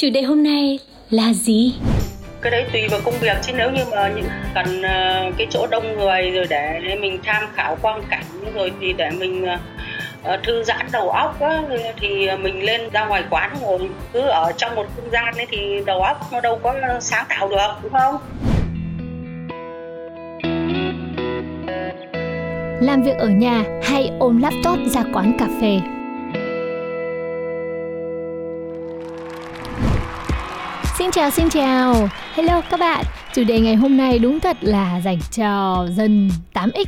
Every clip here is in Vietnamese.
Chủ đề hôm nay là gì? Cái đấy tùy vào công việc chứ nếu như mà những cần ờ, cái chỗ đông người rồi để mình tham khảo quang cảnh rồi thì để mình ờ, ờ, thư giãn đầu óc á, thì mình lên ra ngoài quán rồi cứ ở trong một không gian ấy thì đầu óc nó đâu có sáng tạo được đúng không? Làm việc ở nhà hay ôm laptop ra quán cà phê Xin chào, xin chào. Hello các bạn. Chủ đề ngày hôm nay đúng thật là dành cho dân 8X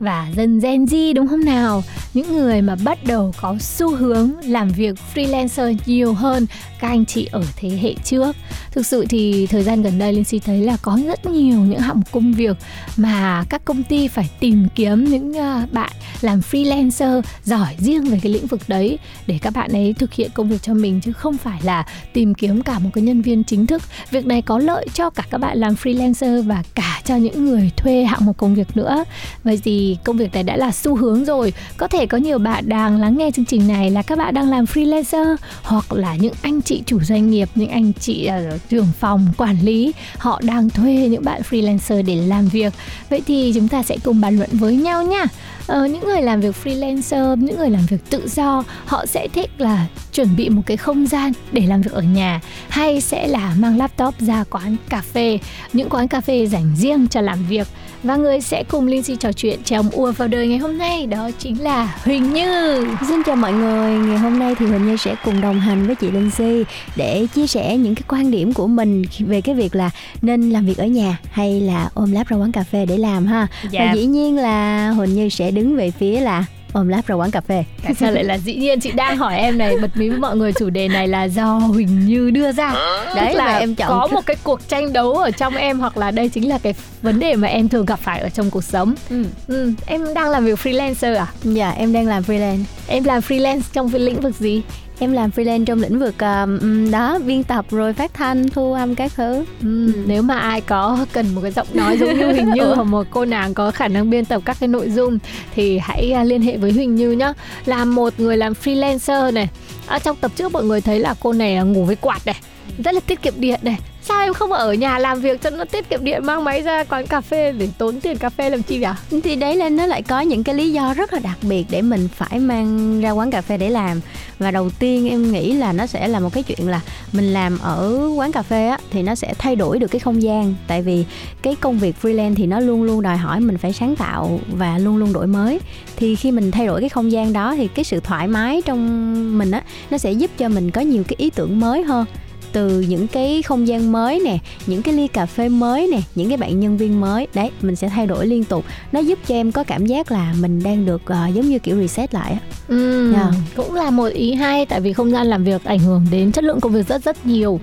và dân Gen Z, đúng không nào? Những người mà bắt đầu có xu hướng làm việc freelancer nhiều hơn các anh chị ở thế hệ trước. Thực sự thì thời gian gần đây Linh Si thấy là có rất nhiều những hạng mục công việc mà các công ty phải tìm kiếm những à, bạn làm freelancer giỏi riêng về cái lĩnh vực đấy để các bạn ấy thực hiện công việc cho mình, chứ không phải là tìm kiếm cả một cái nhân viên chính thức. Việc này có lợi cho cả các bạn làm freelancer và cả cho những người thuê hạng mục công việc nữa. Vậy thì công việc này đã là xu hướng rồi. Có thể có nhiều bạn đang lắng nghe chương trình này là các bạn đang làm freelancer hoặc là những anh chị chủ doanh nghiệp, những anh chị uh, trưởng phòng, quản lý họ đang thuê những bạn freelancer để làm việc. Vậy thì chúng ta sẽ cùng bàn luận với nhau nha. Ờ, những người làm việc freelancer, những người làm việc tự do, họ sẽ thích là chuẩn bị một cái không gian để làm việc ở nhà hay sẽ là mang laptop ra quán cà phê, những quán cà phê dành riêng cho làm việc. Và người sẽ cùng Linh Si trò chuyện chồng ùa vào đời ngày hôm nay đó chính là Huỳnh Như. Xin chào mọi người, ngày hôm nay thì Huỳnh Như sẽ cùng đồng hành với chị Linh Si để chia sẻ những cái quan điểm của mình về cái việc là nên làm việc ở nhà hay là ôm láp ra quán cà phê để làm ha. Dạ. Và dĩ nhiên là Huỳnh Như sẽ đứng về phía là ôm láp ra quán cà phê. Tại sao lại là dĩ nhiên chị đang hỏi em này bật mí với mọi người chủ đề này là do Huỳnh Như đưa ra. Đấy là là em chọn có một cái cuộc tranh đấu ở trong em hoặc là đây chính là cái vấn đề mà em thường gặp phải ở trong cuộc sống. Ừ. Ừ, em đang làm việc freelancer à? Dạ em đang làm freelance. Em làm freelance trong cái lĩnh vực gì? Em làm freelance trong lĩnh vực um, đó biên tập rồi phát thanh, thu âm các thứ. Ừ, Nếu mà ai có cần một cái giọng nói giống như Huỳnh Như hoặc một cô nàng có khả năng biên tập các cái nội dung thì hãy à, liên hệ với Huỳnh Như nhá. Là một người làm freelancer này. Ở trong tập trước mọi người thấy là cô này là ngủ với quạt này, rất là tiết kiệm điện này. Sao em không ở nhà làm việc cho nó tiết kiệm điện, mang máy ra quán cà phê để tốn tiền cà phê làm chi vậy? thì đấy là, nó lại có những cái lý do rất là đặc biệt để mình phải mang ra quán cà phê để làm. Và đầu tiên em nghĩ là nó sẽ là một cái chuyện là mình làm ở quán cà phê á, thì nó sẽ thay đổi được cái không gian. Tại vì cái công việc freelance thì nó luôn luôn đòi hỏi mình phải sáng tạo và luôn luôn đổi mới. Thì khi mình thay đổi cái không gian đó thì cái sự thoải mái trong mình á, nó sẽ giúp cho mình có nhiều cái ý tưởng mới hơn từ những cái không gian mới nè những cái ly cà phê mới nè những cái bạn nhân viên mới đấy mình sẽ thay đổi liên tục nó giúp cho em có cảm giác là mình đang được ờ, giống như kiểu reset lại Ừ, Dạ. cũng là một ý hay tại vì không gian làm việc ảnh hưởng đến chất lượng công việc rất rất nhiều.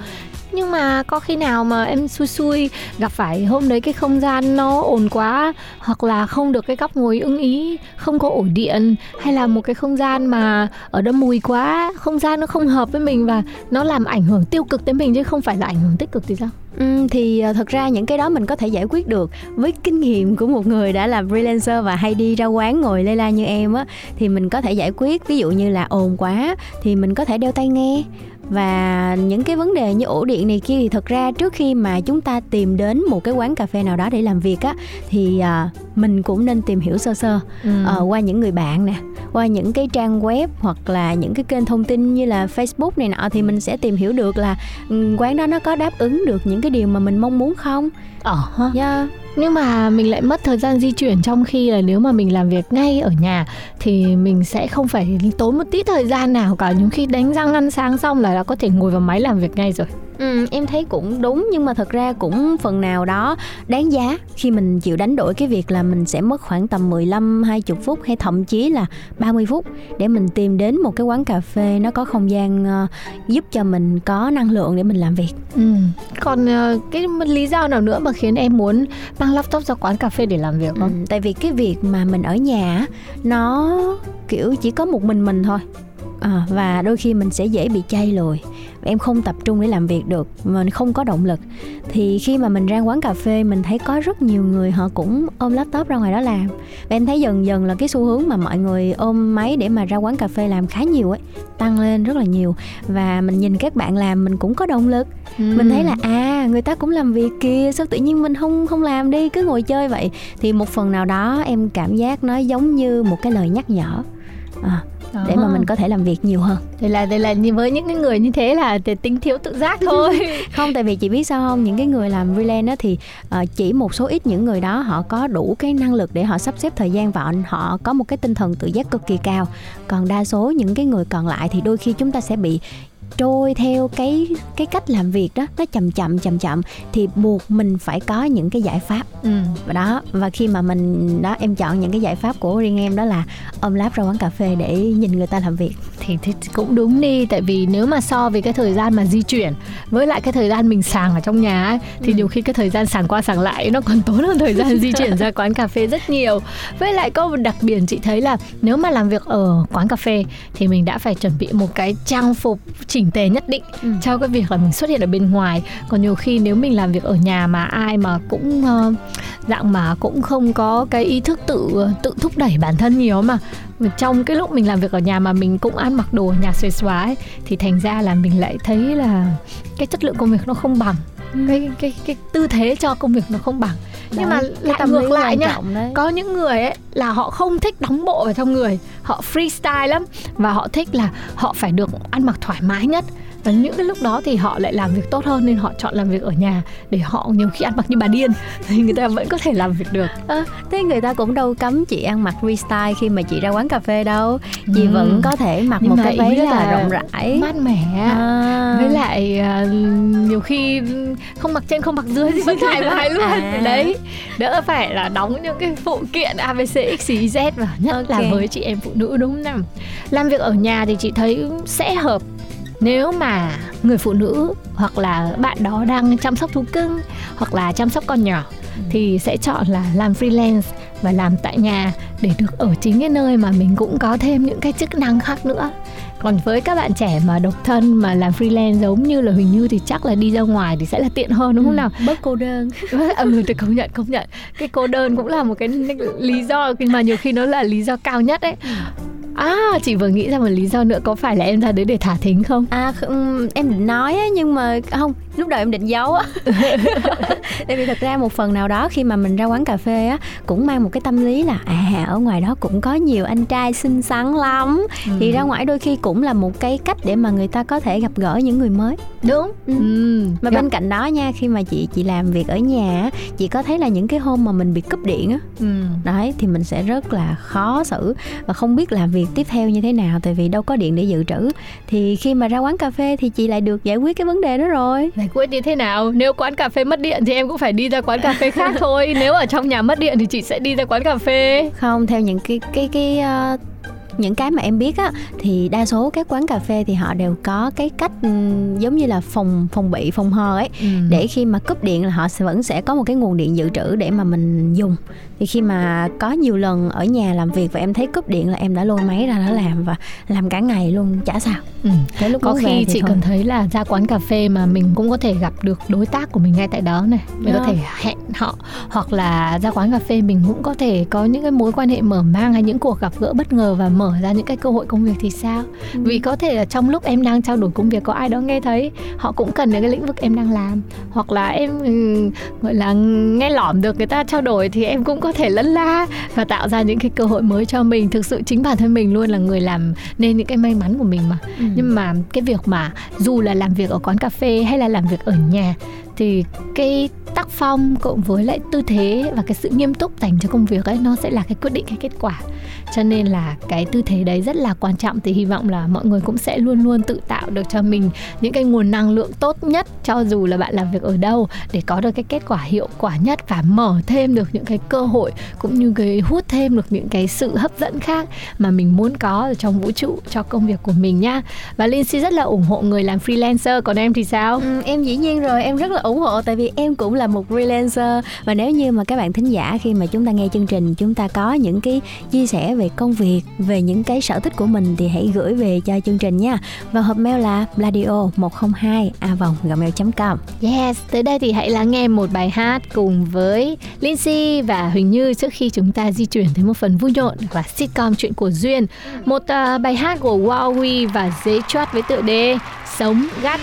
Nhưng mà có khi nào mà em xui xui gặp phải hôm đấy cái không gian nó ồn quá hoặc là không được cái góc ngồi ưng ý, không có ổ điện hay là một cái không gian mà ở đó mùi quá, không gian nó không hợp với mình và nó làm ảnh hưởng tiêu cực tới mình chứ không phải là ảnh hưởng tích cực thì sao? Ừ, thì ờ, thật ra những cái đó mình có thể giải quyết được với kinh nghiệm của một người đã làm freelancer và hay đi ra quán ngồi lê la như em á thì mình có thể giải quyết ví dụ như là ồn quá thì mình có thể đeo tai nghe và những cái vấn đề như ổ điện này kia thì thật ra trước khi mà chúng ta tìm đến một cái quán cà phê nào đó để làm việc á thì à, mình cũng nên tìm hiểu sơ sơ Ừ. ờ, qua những người bạn nè qua những cái trang web hoặc là những cái kênh thông tin như là Facebook này nọ thì mình sẽ tìm hiểu được là ừ, quán đó nó có đáp ứng được những cái điều mà mình mong muốn không Ờ ha. yeah. Nhưng mà mình lại mất thời gian di chuyển trong khi là nếu mà mình làm việc ngay ở nhà thì mình sẽ không phải tốn một tí thời gian nào cả. Những khi đánh răng ăn sáng xong là đã có thể ngồi vào máy làm việc ngay rồi. Ừ, em thấy cũng đúng nhưng mà thật ra cũng phần nào đó đáng giá khi mình chịu đánh đổi cái việc là mình sẽ mất khoảng tầm 15 20 phút hay thậm chí là 30 phút để mình tìm đến một cái quán cà phê nó có không gian uh, giúp cho mình có năng lượng để mình làm việc. Ừ. Còn uh, cái lý do nào nữa mà khiến em muốn mang laptop ra quán cà phê để làm việc không? Ừ, tại vì cái việc mà mình ở nhà nó kiểu chỉ có một mình mình thôi à, và đôi khi mình sẽ dễ bị chay lùi em không tập trung để làm việc được mình không có động lực. Thì khi mà mình ra quán cà phê mình thấy có rất nhiều người họ cũng ôm laptop ra ngoài đó làm. Và em thấy dần dần là cái xu hướng mà mọi người ôm máy để mà ra quán cà phê làm khá nhiều ấy tăng lên rất là nhiều. Và mình nhìn các bạn làm mình cũng có động lực. Ừ. mình thấy là à người ta cũng làm việc kia sao tự nhiên mình không không làm đi cứ ngồi chơi vậy. Thì một phần nào đó em cảm giác nó giống như một cái lời nhắc nhở. À, đó. để mà mình có thể làm việc nhiều hơn. Đây là đây là với những cái người như thế là tính thiếu tự giác thôi. Không tại vì chị biết sao không? Những cái người làm freelance á thì uh, chỉ một số ít những người đó họ có đủ cái năng lực để họ sắp xếp thời gian và họ có một cái tinh thần tự giác cực kỳ cao. Còn đa số những cái người còn lại thì đôi khi chúng ta sẽ bị trôi theo cái cái cách làm việc đó nó chậm chậm chậm chậm thì buộc mình phải có những cái giải pháp ừ. đó và khi mà mình đó em chọn những cái giải pháp của riêng em đó là ôm láp ra quán cà phê để nhìn người ta làm việc thì, thì cũng đúng đi tại vì nếu mà so với cái thời gian mà di chuyển với lại cái thời gian mình sàng ở trong nhà ấy, thì ừ. nhiều khi cái thời gian sàng qua sàng lại nó còn tốn hơn thời gian di chuyển ra quán cà phê rất nhiều với lại có một đặc biệt chị thấy là nếu mà làm việc ở quán cà phê thì mình đã phải chuẩn bị một cái trang phục chỉnh tề nhất định ừ. cho cái việc là mình xuất hiện ở bên ngoài còn nhiều khi nếu mình làm việc ở nhà mà ai mà cũng uh, dạng mà cũng không có cái ý thức tự tự thúc đẩy bản thân nhiều mà trong cái lúc mình làm việc ở nhà mà mình cũng ăn mặc đồ ở nhà xuề xóa ấy, thì thành ra là mình lại thấy là cái chất lượng công việc nó không bằng ừ. cái cái cái tư thế cho công việc nó không bằng nhưng mà lại ngược lại nha có những người ấy là họ không thích đóng bộ vào trong người họ freestyle lắm và họ thích là họ phải được ăn mặc thoải mái nhất và những cái lúc đó thì họ lại làm việc tốt hơn nên họ chọn làm việc ở nhà để họ nhiều khi ăn mặc như bà điên thì người ta vẫn có thể làm việc được à, thế người ta cũng đâu cấm chị ăn mặc freestyle khi mà chị ra quán cà phê đâu chị ừ. vẫn có thể mặc Nhưng một cái váy rất là, là rộng rãi mát mẻ à. với lại uh, nhiều khi không mặc trên không mặc dưới thì vẫn thoải mái luôn à. đấy đỡ phải là đóng những cái phụ kiện abc x y z và nhất okay. là với chị em phụ nữ đúng không làm việc ở nhà thì chị thấy sẽ hợp nếu mà người phụ nữ hoặc là bạn đó đang chăm sóc thú cưng hoặc là chăm sóc con nhỏ ừ. thì sẽ chọn là làm freelance và làm tại nhà để được ở chính cái nơi mà mình cũng có thêm những cái chức năng khác nữa còn với các bạn trẻ mà độc thân mà làm freelance giống như là Huỳnh Như thì chắc là đi ra ngoài thì sẽ là tiện hơn đúng không ừ, nào bớt cô đơn ừ thì công nhận công nhận cái cô đơn cũng là một cái lý do mà nhiều khi nó là lý do cao nhất ấy ừ. À, chị vừa nghĩ ra một lý do nữa có phải là em ra đấy để thả thính không? À, em định nói á, nhưng mà không, lúc đầu em định giấu á. Tại vì thật ra một phần nào đó khi mà mình ra quán cà phê á cũng mang một cái tâm lý là à ở ngoài đó cũng có nhiều anh trai xinh xắn lắm. Ừ. Thì ra ngoài đôi khi cũng là một cái cách để mà người ta có thể gặp gỡ những người mới. Đúng. Ừ. Ừ. Mà bên cạnh đó nha, khi mà chị chị làm việc ở nhà chị có thấy là những cái hôm mà mình bị cúp điện á. Ừ. Đấy thì mình sẽ rất là khó xử và không biết làm việc tiếp theo như thế nào tại vì đâu có điện để dự trữ thì khi mà ra quán cà phê thì chị lại được giải quyết cái vấn đề đó rồi giải quyết như thế nào nếu quán cà phê mất điện thì em cũng phải đi ra quán cà phê khác thôi nếu ở trong nhà mất điện thì chị sẽ đi ra quán cà phê không theo những cái cái cái uh, những cái mà em biết á thì đa số các quán cà phê thì họ đều có cái cách giống như là phòng phòng bị phòng hờ ấy ừ. để khi mà cúp điện là họ sẽ vẫn sẽ có một cái nguồn điện dự trữ để mà mình dùng thì khi mà có nhiều lần ở nhà làm việc và em thấy cúp điện là em đã lôi máy ra đó làm và làm cả ngày luôn chả sao ừ. Lúc có khi chị thôi. cần thấy là ra quán cà phê mà mình cũng có thể gặp được đối tác của mình ngay tại đó này mình đó. có thể hẹn họ hoặc là ra quán cà phê mình cũng có thể có những cái mối quan hệ mở mang hay những cuộc gặp gỡ bất ngờ và mở ra những cái cơ hội công việc thì sao ừ. vì có thể là trong lúc em đang trao đổi công việc có ai đó nghe thấy họ cũng cần đến cái lĩnh vực em đang làm hoặc là em ừ, gọi là nghe lỏm được người ta trao đổi thì em cũng có thể lân la và tạo ra những cái cơ hội mới cho mình. Thực sự chính bản thân mình luôn là người làm nên những cái may mắn của mình mà. Ừ. nhưng mà cái việc mà dù là làm việc ở quán cà phê hay là làm việc ở nhà thì cái tác phong cộng với lại tư thế và cái sự nghiêm túc dành cho công việc ấy nó sẽ là cái quyết định cái kết quả cho nên là cái tư thế đấy rất là quan trọng. Thì hy vọng là mọi người cũng sẽ luôn luôn tự tạo được cho mình những cái nguồn năng lượng tốt nhất cho dù là bạn làm việc ở đâu để có được cái kết quả hiệu quả nhất và mở thêm được những cái cơ hội cũng như cái hút thêm được những cái sự hấp dẫn khác mà mình muốn có ở trong vũ trụ cho công việc của mình nhá và Lindsay rất là ủng hộ người làm freelancer. Còn em thì sao? Ừ, em dĩ nhiên rồi em rất là ủng hộ tại vì em cũng là một freelancer. Và nếu như mà các bạn thính giả khi mà chúng ta nghe chương trình chúng ta có những cái chia sẻ về công việc về những cái sở thích của mình thì hãy gửi về cho chương trình nha. Và hộp mail là bladio 102 a vòng gmail com. Yes tới đây thì hãy lắng nghe một bài hát cùng với Lindsay và Huỳnh Như trước khi chúng ta di chuyển tới một phần vui nhộn và sitcom chuyện của duyên. Một uh, bài hát của Wowie và Dế chót với tựa đề sống gắt.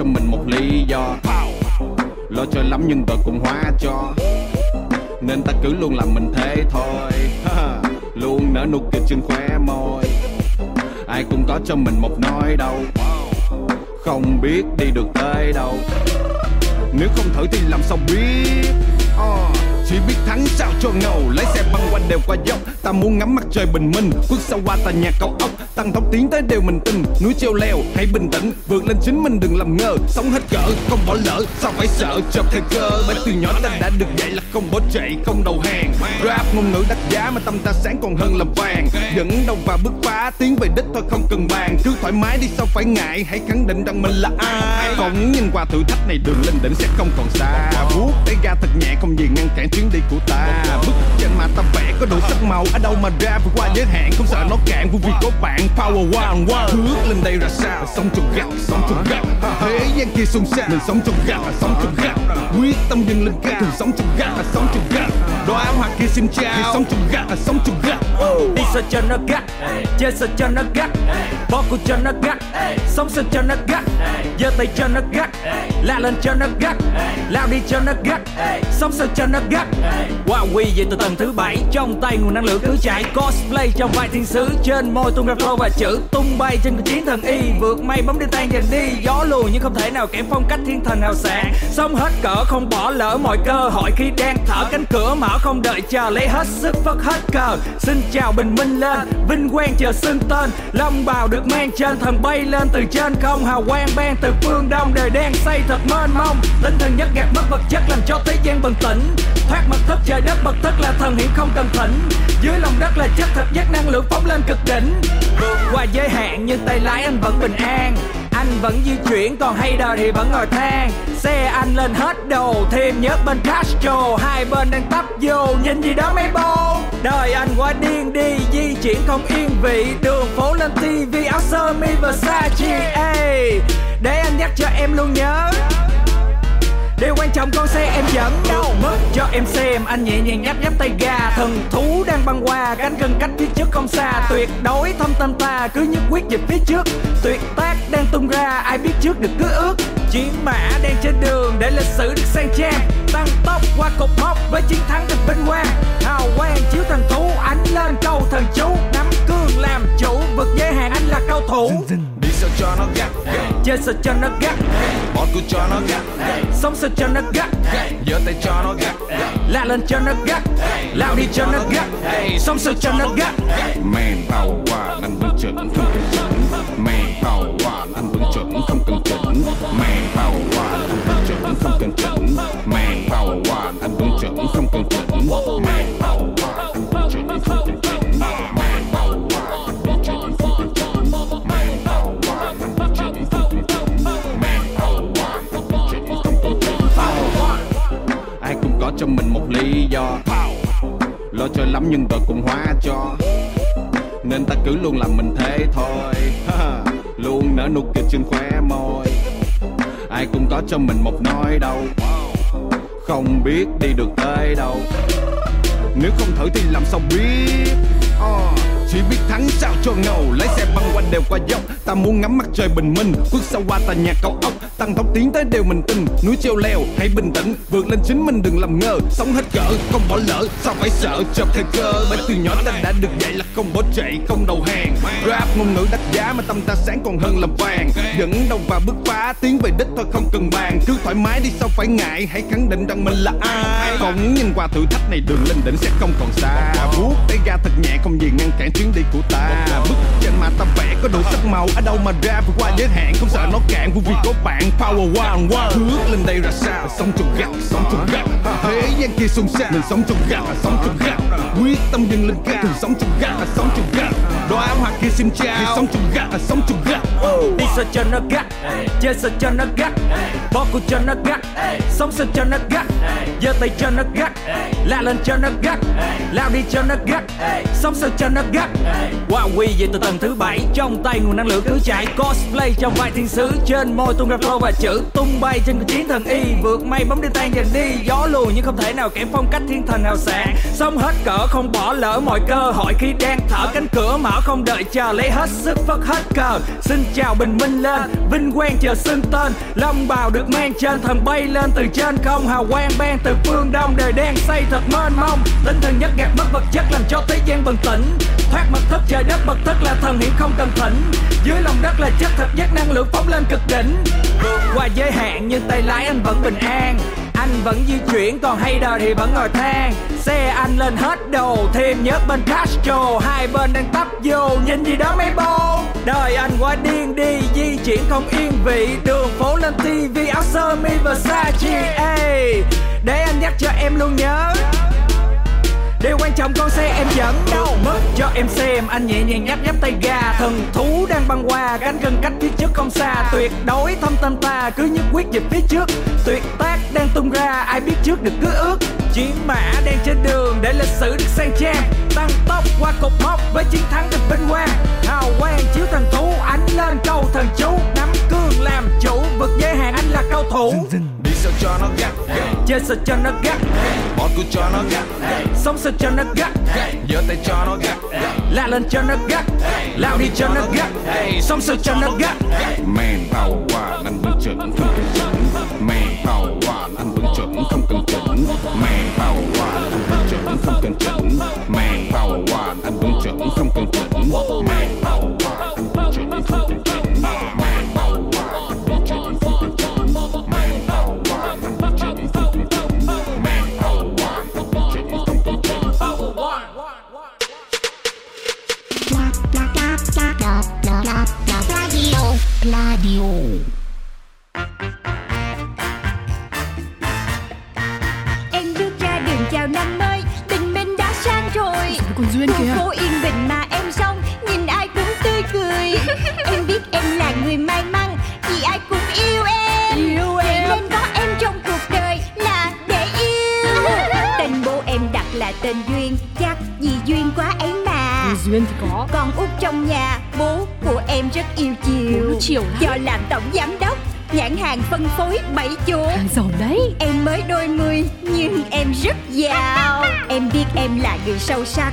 Cho mình một lý do. Lo cho lắm nhưng rồi cũng hóa cho. Nên ta cứ luôn làm mình thế thôi. Luôn nở nụ cười trên khóe môi. Ai cũng có cho mình một nói đâu không biết đi được tới đâu. Nếu không thử thì làm sao biết? Oh chỉ biết thắng trao cho ngầu lấy xe băng qua đều qua dốc, ta muốn ngắm mặt trời bình minh. Bước sau qua tòa nhà cao ốc, tăng tốc tiến tới đều mình tin. Núi treo leo, hãy bình tĩnh, vượt lên chính mình đừng làm ngơ. Sống hết cỡ, không bỏ lỡ, sao phải sợ? Chợt thời cơ bởi từ nhỏ ta đã được dạy là không bỏ chạy, không đầu hàng. Rap ngôn ngữ đắt giá mà tâm ta sáng còn hơn là vàng. Dẫn đầu và bước phá, tiến về đích thôi không cần bàn. Cứ thoải mái đi, sao phải ngại? Hãy khẳng định rằng mình là ai? Còn nhìn qua thử thách này, đường lên đỉnh sẽ không còn xa. Vuốt tay ga thật nhẹ, không gì ngăn cản chuyến đi của ta. Bức tranh mà ta vẽ có đủ sắc màu, ở đâu mà ra vượt qua giới hạn. Không sợ nó cạn vui vì có bạn, power one one. Bước lên đây ra sao? Sống trong gắt sống trong gắt thế gian kia xôn xao. Mình sống trong gắt sống trong gắt quyết tâm dừng lên cao. Thường sống trong gắt sống trong gắt đồ áo hoa kia xin chào. Sống trong gắt sống trong gắt đi sao cho nó gắt. Chơi sao cho nó gắt. Bỏ cuộc cho nó gắt. Sống sao cho nó gắt. Giơ tay cho nó gắt. La lên cho nó gắt. Lao đi cho nó gắt. Sống sao cho nó gắt wow quy về từ tầng thứ bảy, trong tay nguồn năng lượng cứ chạy cosplay trong vai thiên sứ, trên môi tung ra flow và chữ tung bay trên cuộc chiến thần y, vượt mây bóng đi tan dần đi, gió lùi nhưng không thể nào kém phong cách thiên thần hào sảng. Sống hết cỡ không bỏ lỡ mọi cơ hội khi đang thở cánh cửa mở không đợi chờ lấy hết sức phất hết cờ. Xin chào bình minh lên, vinh quang chờ xưng tên. Long bào được mang trên thần bay lên, từ trên không hào quang ban từ phương đông, đời đang xây thật mênh mông. Tinh thần nhất gạt mất vật chất làm cho thế gian bừng tỉnh thoát mặt thất, trời đất bật thất là thần hiện không cần thỉnh. Dưới lòng đất là chất thật giác năng lượng phóng lên cực đỉnh. Vượt qua giới hạn, nhưng tay lái anh vẫn bình an. Anh vẫn di chuyển, còn hay đời thì vẫn ngồi than xe anh lên hết đồ, thêm nhớ bên Castro. Hai bên đang tấp vô, nhìn gì đó mấy bô. Đời anh quá điên đi, di chuyển không yên vị. Đường phố lên tivi áo sơ mi và sa chi để anh nhắc cho em luôn nhớ. Điều quan trọng con xe em dẫn đâu? Mất cho em xem, anh nhẹ nhàng nhấp nhấp tay ga Thần thú đang băng qua, cánh gần cách phía trước không xa. Tuyệt đối thâm tâm ta, cứ nhất quyết về phía trước. Tuyệt tác đang tung ra, ai biết trước được cứ ước. Chiến mã đang trên đường, để lịch sử được sang trang Tăng tốc qua cột mốc với chiến thắng được vinh quang Hào quang chiếu thần thú, ánh lên câu thần chú. Nắm cương làm chủ vượt giới hạn, anh là cao thủ. Đi sao cho nó gắt. Chơi sao cho nó gắt. Bỏ cuộc cho nó gắt. Sống sao cho nó gắt. Giơ tay cho nó gắt. La lên cho nó gắt. Lao đi cho nó gắt. Sống sao cho nó gắt. Man power anh vẫn chuẩn không cần chỉnh Man power anh vẫn chuẩn không cần lo cho lắm nhưng rồi cũng hóa cho. Nên ta cứ luôn làm mình thế thôi. Luôn nở nụ cười trên khóe môi. Ai cũng có cho mình một nói đâu không biết đi được tới đâu. Nếu không thử thì làm sao biết? Chỉ biết thắng sao cho ngầu. Lái xe băng quanh đều qua dốc. Ta muốn ngắm mặt trời bình minh. Bước sau qua tòa nhà cao ốc. Tăng tốc tiến tới đều mình tin. Núi treo leo, hãy bình tĩnh. Vượt lên chính mình, đừng làm ngơ. Sống hết cỡ, không bỏ lỡ. Sao phải sợ? Chờ thời cơ Bởi từ nhỏ ta đã được dạy là không bỏ chạy, không đầu hàng. Rap ngôn ngữ đắt giá mà tâm ta sáng còn hơn là vàng. Dẫn đầu và bước phá tiến về đích thôi, không cần bàn. Cứ thoải mái đi, sao phải ngại? Hãy khẳng định rằng mình là ai? Còn nhìn qua thử thách này, đường lên đỉnh sẽ không còn xa. Vuốt tay ga thật nhẹ, không gì ngăn cản chuyến đi của ta. Bức trên mà ta vẽ có đủ sắc màu. Ở đâu mà ra vượt qua giới hạn không sợ nó cạn. Vụ vì có bạn power one one. Bước lên đây ra sao? Sống trong gạo, sống trong gạo Thế gian kia xôn xao. Mình sống trong gạo, sống trong gạo Quyết tâm dừng lên cao. Thường sống trong gạo, sống trong gạo Đóa hoa kia xin chào. sống trong gạo, sống trong gạo đi sao cho nó gắt chơi sao cho nó gắt bó cuộc cho nó gắt, sống sao cho nó gắt, giơ tay cho nó gắt, la lên cho nó gắt, lao đi cho nó gắt, sống sao cho nó gắt. Qua quy về từ tầng thứ bảy, trong tay nguồn năng lượng cứ chạy. Cosplay trong vai thiên sứ, trên môi tung ra flow và chữ tung bay trên chiến thần y. Vượt mây bóng đi tan dần đi, gió lùi nhưng không thể nào kém phong cách thiên thần hào sảng. Sống hết cỡ không bỏ lỡ mọi cơ hội khi đang thở cánh cửa mở không đợi chờ. Lấy hết sức phất hết cờ, xin chào bình minh lên, vinh quang chờ xưng tên. Long bào được mang trên, thần bay lên từ trên không. Hào quang ban từ phương đông, đời đen xây thật mênh mông. Tinh thần nhất gạt mất vật chất làm cho thế gian bình tỉnh. Thoát mật thất, trời đất mật thất là thần hiện không cần thỉnh. Dưới lòng đất là chất thật giác năng lượng phóng lên cực đỉnh. Vượt qua giới hạn, nhưng tay lái anh vẫn bình an anh vẫn di chuyển, còn hay đời thì vẫn ngồi than. Xe anh lên hết đồ, thêm nhớ bên Castro. Hai bên đang tấp vô, nhìn gì đó mấy bô. Đời anh quá điên đi, di chuyển không yên vị. Đường phố lên tivi áo sơ mi Versace. Ey để anh nhắc cho em luôn nhớ. Điều quan trọng con xe em dẫn đâu? Mất cho em xem, Anh nhẹ nhàng nhấp nhấp tay ga. Thần thú đang băng qua, Cánh gần cách phía trước không xa. Tuyệt đối thâm tâm ta, Cứ nhất quyết về phía trước. Tuyệt tác đang tung ra, Ai biết trước được cứ ước. Chiến mã đang trên đường, Để lịch sử được sang trang Tăng tốc qua cột mốc Với chiến thắng được vinh quang Hào quang chiếu thần thú, Ánh lên câu thần chú. Nắm cương làm chủ Vượt giới hạn anh là cao thủ. Đi sao cho nó gắt Chơi sao cho nó gắt. Bỏ cuộc cho nó gắt. Sống sao cho nó gắt. Giơ tay cho nó gắt. La lên cho nó gắt. Lao đi cho nó gắt. Sống sao cho nó gắt. Man power anh vẫn chuẩn không cần chỉnh Man power anh vẫn chuẩn không cần chỉnh Man power anh vẫn chuẩn không cần chỉnh Man power anh vẫn chuẩn không cần chỉnh tươi cười. Em biết em là người may mắn Vì ai cũng yêu em. Yêu em. nên có em trong cuộc đời là để yêu. Tên bố em đặt là tên Duyên Chắc vì duyên quá ấy mà. Duyên thì có. Con út trong nhà Bố của em rất yêu chiều. Bố chiều lắm. Do làm tổng giám đốc Nhãn hàng phân phối bảy chỗ. Hàng giàu đấy. Em mới đôi mươi nhưng em rất giàu. Em biết em là người sâu sắc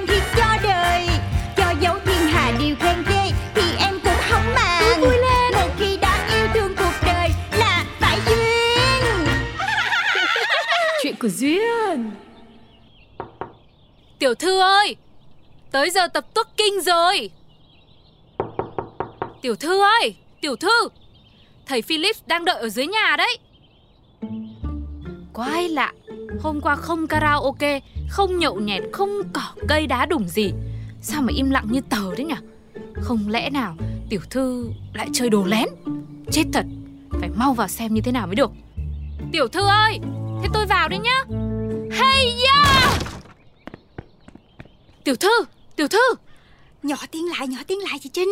của Duyên. Tiểu thư ơi, Tới giờ tập tuất kinh rồi. Tiểu thư ơi, Tiểu thư, Thầy Philip đang đợi ở dưới nhà đấy. Quái lạ, Hôm qua không karaoke, Không nhậu nhẹt, Không cỏ cây đá đủng gì. Sao mà im lặng như tờ đấy nhỉ Không lẽ nào Tiểu thư lại chơi đồ lén? Chết thật, Phải mau vào xem như thế nào mới được. Tiểu thư ơi! Thế tôi vào đây nhá. Hey ya Tiểu thư Tiểu thư. Nhỏ tiếng lại, nhỏ tiếng lại chị Trinh.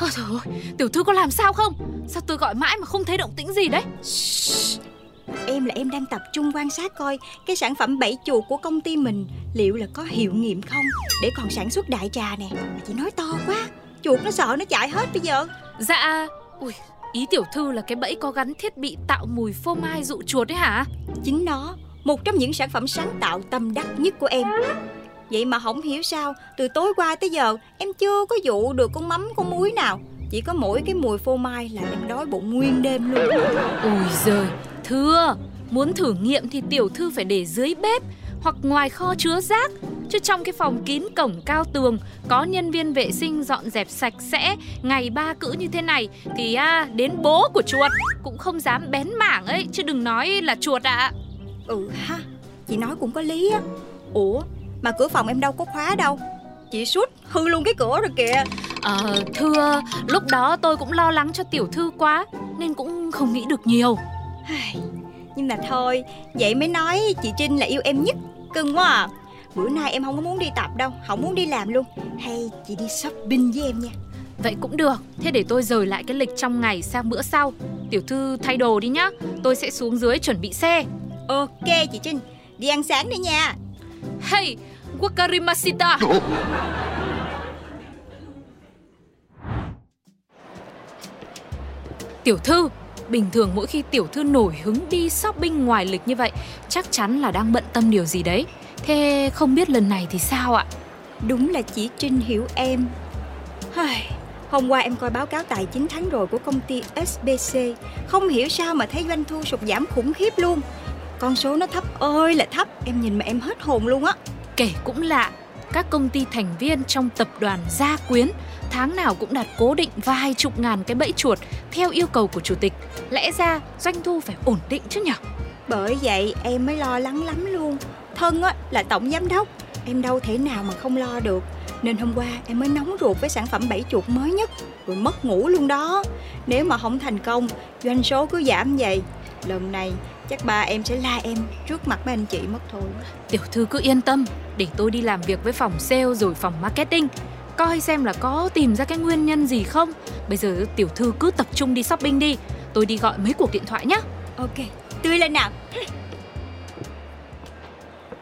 Ôi trời ơi Tiểu thư có làm sao không? Sao tôi gọi mãi mà không thấy động tĩnh gì đấy? Em là em đang tập trung quan sát coi Cái sản phẩm bẫy chuột của công ty mình Liệu là có hiệu nghiệm không? Để còn sản xuất đại trà nè. Mà chị nói to quá Chuột nó sợ nó chạy hết bây giờ. Dạ. Ui Ý tiểu thư là cái bẫy có gắn thiết bị tạo mùi phô mai dụ chuột đấy hả? Chính nó Một trong những sản phẩm sáng tạo tâm đắc nhất của em. Vậy mà không hiểu sao Từ tối qua tới giờ Em chưa có dụ được con mắm con muối nào. Chỉ có mỗi cái mùi phô mai là em đói bụng nguyên đêm luôn. Ôi giời Thưa Muốn thử nghiệm thì tiểu thư phải để dưới bếp Hoặc ngoài kho chứa rác Chứ trong cái phòng kín cổng cao tường Có nhân viên vệ sinh dọn dẹp sạch sẽ Ngày ba cữ như thế này Thì à, đến bố của chuột Cũng không dám bén mảng ấy. Chứ đừng nói là chuột ạ. À. Ừ ha Chị nói cũng có lý á. Ủa mà cửa phòng em đâu có khóa đâu? Chị suốt hư luôn cái cửa rồi kìa. Ờ thưa Lúc đó tôi cũng lo lắng cho tiểu thư quá Nên cũng không nghĩ được nhiều. Nhưng mà thôi Vậy mới nói chị Trinh là yêu em nhất. Cưng quá à Bữa nay em không có muốn đi tập đâu Không muốn đi làm luôn. Hay chị đi shopping với em nha. Vậy cũng được Thế để tôi rời lại cái lịch trong ngày sang bữa sau. Tiểu thư thay đồ đi nhá Tôi sẽ xuống dưới chuẩn bị xe. Ok chị Trinh Đi ăn sáng đi nha. Hey Wakarimashita Tiểu thư Bình thường mỗi khi tiểu thư nổi hứng đi shopping ngoài lịch như vậy Chắc chắn là đang bận tâm điều gì đấy Thế không biết lần này thì sao ạ? Đúng là chỉ Trinh hiểu em. Hôm qua em coi báo cáo tài chính tháng rồi của công ty SBC Không hiểu sao mà thấy doanh thu sụt giảm khủng khiếp luôn. Con số nó thấp ơi là thấp Em nhìn mà em hết hồn luôn á. Kể cũng lạ Các công ty thành viên trong tập đoàn Gia Quyến Tháng nào cũng đặt cố định vài chục ngàn cái bẫy chuột Theo yêu cầu của chủ tịch. Lẽ ra doanh thu phải ổn định chứ nhỉ Bởi vậy em mới lo lắng lắm luôn Thân á, là tổng giám đốc. Em đâu thể nào mà không lo được. Nên hôm qua em mới nóng ruột với sản phẩm bẫy chuột mới nhất. Rồi mất ngủ luôn đó. Nếu mà không thành công Doanh số cứ giảm vậy. Lần này chắc ba em sẽ la em trước mặt mấy anh chị mất thôi. Tiểu thư cứ yên tâm. Để tôi đi làm việc với phòng sale rồi phòng marketing. Coi xem là có tìm ra cái nguyên nhân gì không. Bây giờ tiểu thư cứ tập trung đi shopping đi. Tôi đi gọi mấy cuộc điện thoại nhé Ok, tươi lên nào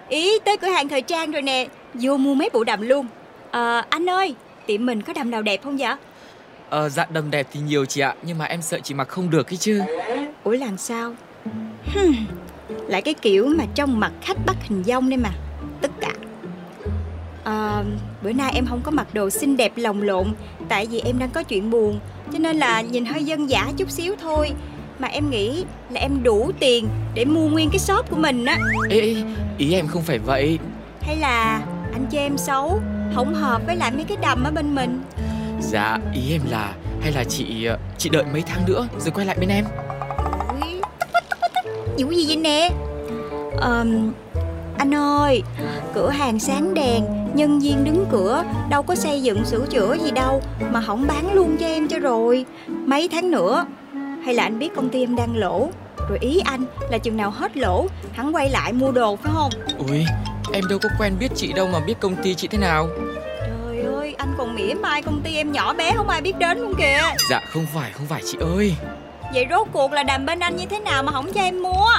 Ý tới cửa hàng thời trang rồi nè. Vô mua mấy bộ đầm luôn. Ờ anh ơi Tiệm mình có đầm nào đẹp không vậy? Ờ dạ đầm đẹp thì nhiều chị ạ Nhưng mà em sợ chị mặc không được cái chứ. Ủa làm sao? Hmm. Lại cái kiểu mà trong mặt khách bắt hình dong đây mà. Tất cả. À, Bữa nay em không có mặc đồ xinh đẹp lồng lộn Tại vì em đang có chuyện buồn Cho nên là nhìn hơi dân dã chút xíu thôi Mà em nghĩ là em đủ tiền Để mua nguyên cái shop của mình á. Ê, ê ý em không phải vậy. Hay là anh chê em xấu Không hợp với lại mấy cái đầm ở bên mình? Dạ ý em là Hay là chị ờ, chị đợi mấy tháng nữa Rồi quay lại bên em? Vụ gì vậy nè? Um, Anh ơi Cửa hàng sáng đèn Nhân viên đứng cửa Đâu có xây dựng sửa chữa gì đâu Mà không bán luôn cho em cho rồi. Mấy tháng nữa Hay là anh biết công ty em đang lỗ? Rồi ý anh là chừng nào hết lỗ Hắn quay lại mua đồ phải không? Ui em đâu có quen biết chị đâu mà biết công ty chị thế nào. Trời ơi anh còn mỉa mai công ty em nhỏ bé không ai biết đến luôn kìa. Dạ không phải không phải chị ơi. Vậy rốt cuộc là đàm bên anh như thế nào mà không cho em mua?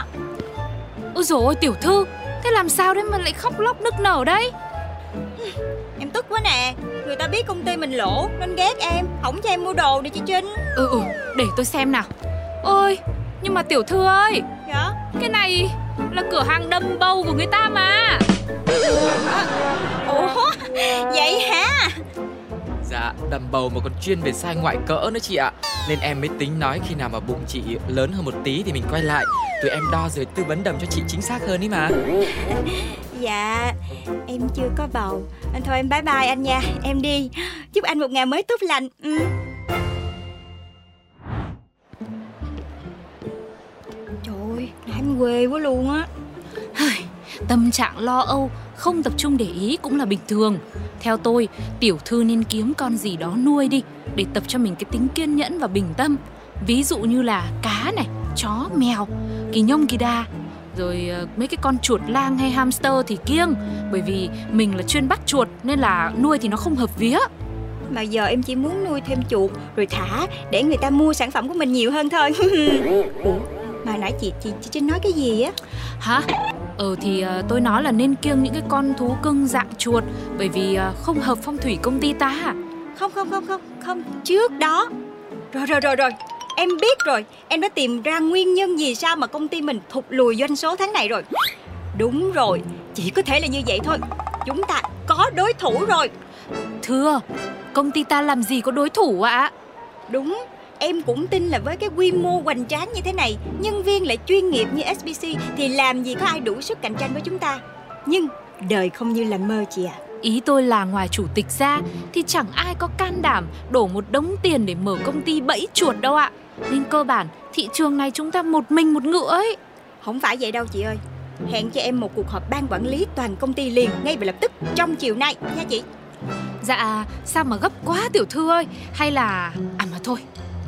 Ôi dồi ôi tiểu thư Thế làm sao đấy mà lại khóc lóc nức nở đấy? Em tức quá nè Người ta biết công ty mình lỗ Nên ghét em Không cho em mua đồ đi chị Trinh. Ừ ừ để tôi xem nào Ôi nhưng mà tiểu thư ơi. Dạ? Cái này là cửa hàng đâm bầu của người ta mà. Ủa? Vậy hả? Dạ đầm bầu mà còn chuyên về size ngoại cỡ nữa chị ạ. Nên em mới tính nói khi nào mà bụng chị lớn hơn một tí thì mình quay lại. Tụi em đo rồi tư vấn đầm cho chị chính xác hơn ý mà. Dạ Em chưa có bầu. Anh thôi em bye bye anh nha. Em đi. Chúc anh một ngày mới tốt lành. Ừ. quê quá luôn á. Tâm trạng lo âu Không tập trung để ý cũng là bình thường. Theo tôi Tiểu thư nên kiếm con gì đó nuôi đi Để tập cho mình cái tính kiên nhẫn và bình tâm. Ví dụ như là cá này Chó, mèo Kỳ nhông kỳ đa rồi ờ, mấy cái con chuột lang hay hamster thì kiêng Bởi vì mình là chuyên bắt chuột Nên là nuôi thì nó không hợp vía. Mà giờ em chỉ muốn nuôi thêm chuột Rồi thả để người ta mua sản phẩm của mình nhiều hơn thôi. Ủa Mà nãy chị chị chị Trinh nói cái gì á? Hả? Ờ thì uh, tôi nói là nên kiêng những cái con thú cưng dạng chuột Bởi vì uh, không hợp phong thủy công ty ta. Không không không không không. Trước đó. Rồi rồi rồi rồi. Em biết rồi. Em đã tìm ra nguyên nhân gì sao mà công ty mình thụt lùi doanh số tháng này rồi. Đúng rồi. Chỉ có thể là như vậy thôi. Chúng ta có đối thủ rồi. Thưa, công ty ta làm gì có đối thủ ạ? Đúng Em cũng tin là với cái quy mô hoành tráng như thế này Nhân viên lại chuyên nghiệp như SBC Thì làm gì có ai đủ sức cạnh tranh với chúng ta. Nhưng đời không như là mơ chị ạ. À. Ý tôi là ngoài chủ tịch ra Thì chẳng ai có can đảm đổ một đống tiền để mở công ty bẫy chuột đâu ạ. Nên cơ bản thị trường này chúng ta một mình một ngựa ấy. Không phải vậy đâu chị ơi. Hẹn cho em một cuộc họp ban quản lý toàn công ty liền ngay và lập tức trong chiều nay nha chị. Dạ sao mà gấp quá tiểu thư ơi. Hay là À mà thôi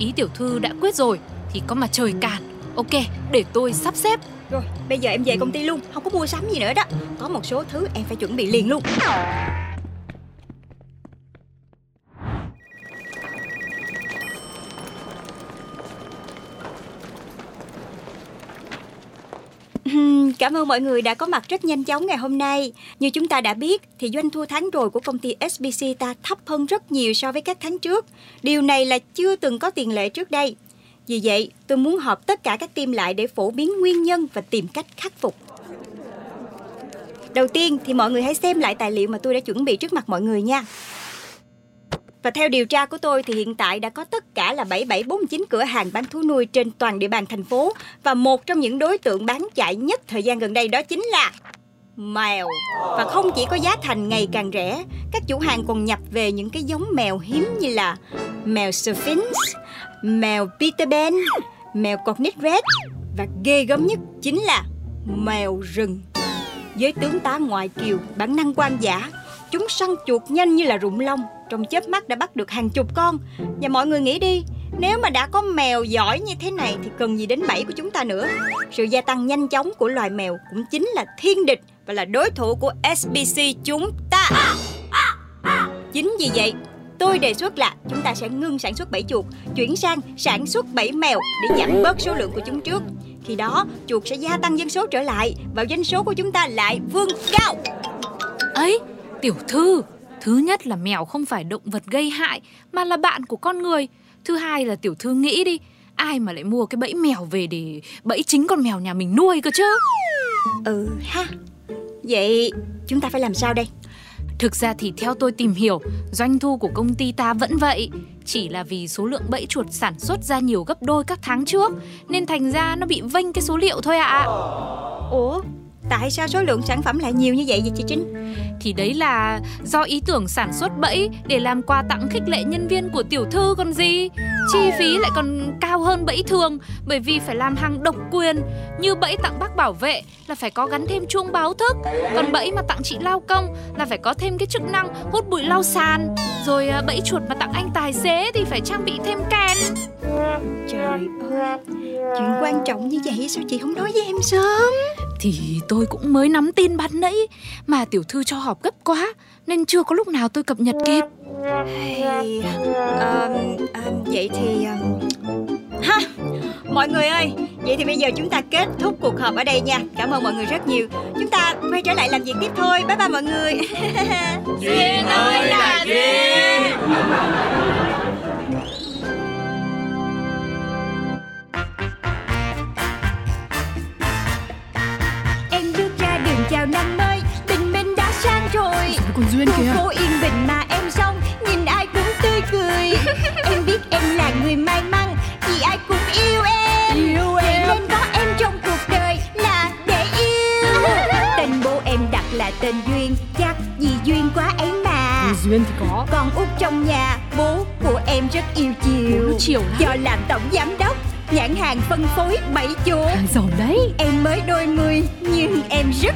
Ý tiểu thư đã quyết rồi, Thì có mà trời cản Ok, để tôi sắp xếp. Rồi, bây giờ em về công ty luôn, Không có mua sắm gì nữa đó. Có một số thứ em phải chuẩn bị liền luôn. Cảm ơn mọi người đã có mặt rất nhanh chóng ngày hôm nay. Như chúng ta đã biết thì doanh thu tháng rồi của công ty SBC ta thấp hơn rất nhiều so với các tháng trước. Điều này là chưa từng có tiền lệ trước đây. Vì vậy, tôi muốn họp tất cả các team lại để phổ biến nguyên nhân và tìm cách khắc phục. Đầu tiên thì mọi người hãy xem lại tài liệu mà tôi đã chuẩn bị trước mặt mọi người nha. Và theo điều tra của tôi thì hiện tại đã có tất cả là 7749 cửa hàng bán thú nuôi trên toàn địa bàn thành phố và một trong những đối tượng bán chạy nhất thời gian gần đây đó chính là mèo. Và không chỉ có giá thành ngày càng rẻ, các chủ hàng còn nhập về những cái giống mèo hiếm như là mèo Sphinx, mèo Peter Pan, mèo Cornet Red và ghê gớm nhất chính là mèo rừng. Với tướng tá ngoại kiều, bản năng quan giả, chúng săn chuột nhanh như là rụng lông trong chớp mắt đã bắt được hàng chục con. Và mọi người nghĩ đi, Nếu mà đã có mèo giỏi như thế này Thì cần gì đến bẫy của chúng ta nữa? Sự gia tăng nhanh chóng của loài mèo Cũng chính là thiên địch Và là đối thủ của SBC chúng ta. Chính vì vậy, Tôi đề xuất là chúng ta sẽ ngưng sản xuất bẫy chuột, Chuyển sang sản xuất bẫy mèo Để giảm bớt số lượng của chúng trước. Khi đó, chuột sẽ gia tăng dân số trở lại Và doanh số của chúng ta lại vươn cao. Ấy, tiểu thư Thứ nhất là mèo không phải động vật gây hại mà là bạn của con người. Thứ hai là tiểu thư nghĩ đi, ai mà lại mua cái bẫy mèo về để bẫy chính con mèo nhà mình nuôi cơ chứ? Ừ ha. Vậy chúng ta phải làm sao đây? Thực ra thì theo tôi tìm hiểu, doanh thu của công ty ta vẫn vậy, chỉ là vì số lượng bẫy chuột sản xuất ra nhiều gấp đôi các tháng trước nên thành ra nó bị vênh cái số liệu thôi ạ. À. Ủa, Tại sao số lượng sản phẩm lại nhiều như vậy vậy chị Trinh? Thì đấy là do ý tưởng sản xuất bẫy để làm quà tặng khích lệ nhân viên của tiểu thư còn gì. Chi phí lại còn cao hơn bẫy thường bởi vì phải làm hàng độc quyền. Như bẫy tặng bác bảo vệ là phải có gắn thêm chuông báo thức Còn bẫy mà tặng chị lao công là phải có thêm cái chức năng hút bụi lau sàn. Rồi à, bẫy chuột mà tặng anh tài xế thì phải trang bị thêm kèn. Trời ơi, chuyện quan trọng như vậy sao chị không nói với em sớm? Thì tôi cũng mới nắm tin ban nãy Mà tiểu thư cho họp gấp quá Nên chưa có lúc nào tôi cập nhật kịp. Hey, um, um, Vậy thì um, Ha Mọi người ơi Vậy thì bây giờ chúng ta kết thúc cuộc họp ở đây nha. Cảm ơn mọi người rất nhiều. Chúng ta quay trở lại làm việc tiếp thôi. Bye bye mọi người. Duyên ơi là duyên còn duyên kìa. Phố yên bình mà em xong nhìn ai cũng tươi cười. Em biết em là người may mắn vì ai cũng yêu em. Yêu em. Nên có em trong cuộc đời là để yêu. Tên bố em đặt là tên duyên chắc vì duyên quá ấy mà. Duyên thì có. Con út trong nhà bố của em rất yêu chiều. Bố chiều lắm. Do làm tổng giám đốc nhãn hàng phân phối bảy chỗ. Hàng giàu đấy. Em mới đôi mươi nhưng em rất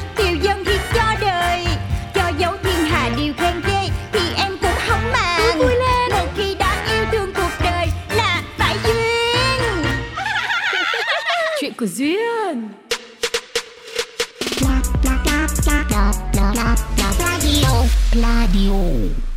Diskussion. Pladio. Pladio.